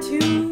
tattoo.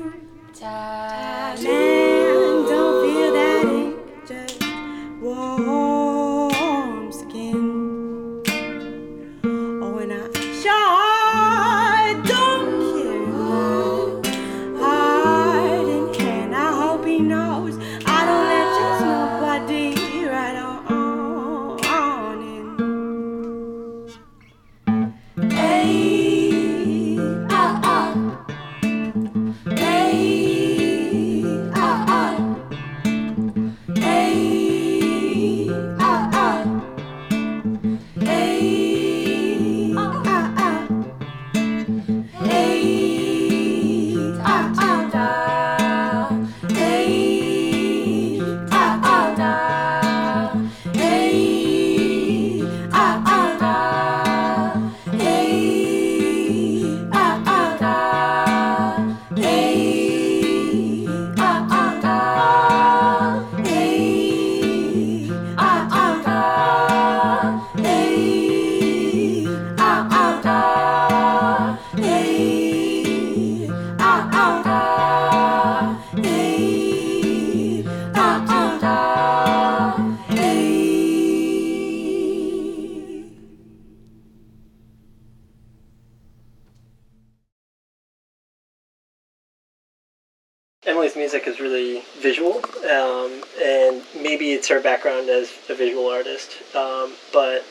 It's her background as a visual artist. Um, but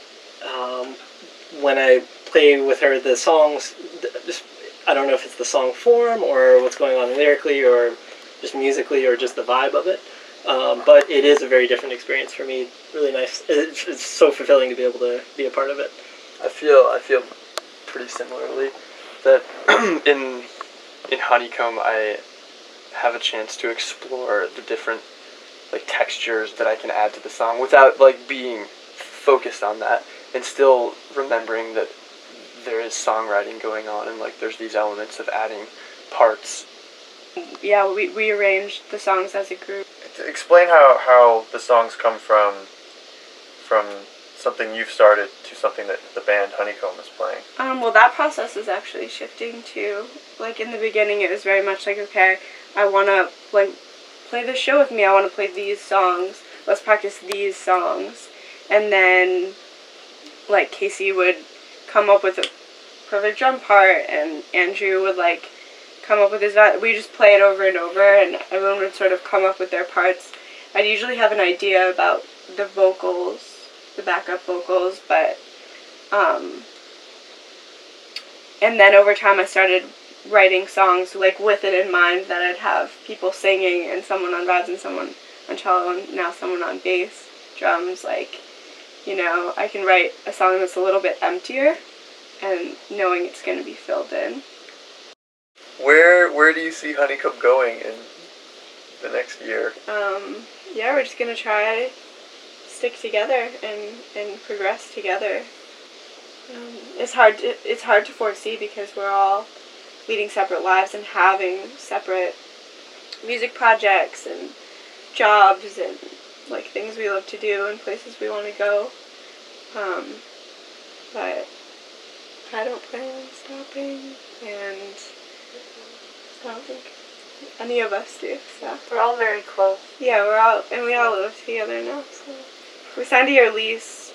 um, when I play with her the songs, just, I don't know if it's the song form or what's going on lyrically or just musically or just the vibe of it. Um, but it is a very different experience for me. Really nice. It's, it's so fulfilling to be able to be a part of it. I feel I feel pretty similarly that in in honeycomb I have a chance to explore the different like textures that I can add to the song without like being focused on that and still remembering that there is songwriting going on and like there's these elements of adding parts. Yeah, we, we arranged the songs as a group. Explain how, how the songs come from from something you've started to something that the band Honeycomb is playing. Um, well, that process is actually shifting too. Like in the beginning, it was very much like, okay, I want to like play the show with me. I want to play these songs. Let's practice these songs, and then like Casey would come up with a perfect drum part, and Andrew would like come up with his. We just play it over and over, and everyone would sort of come up with their parts. I'd usually have an idea about the vocals, the backup vocals, but um, and then over time I started writing songs like with it in mind that I'd have people singing and someone on rads and someone on cello and now someone on bass, drums. Like, you know, I can write a song that's a little bit emptier and knowing it's going to be filled in. Where where do you see Honeycomb going in the next year? Um, yeah, we're just gonna try stick together and, and progress together. Um, it's hard to, it's hard to foresee because we're all leading separate lives and having separate music projects and jobs and like things we love to do and places we want to go. Um, but I don't plan on stopping and I don't think any of us do. So. We're all very close. Yeah, we're all and we all live together now. So we signed a year lease.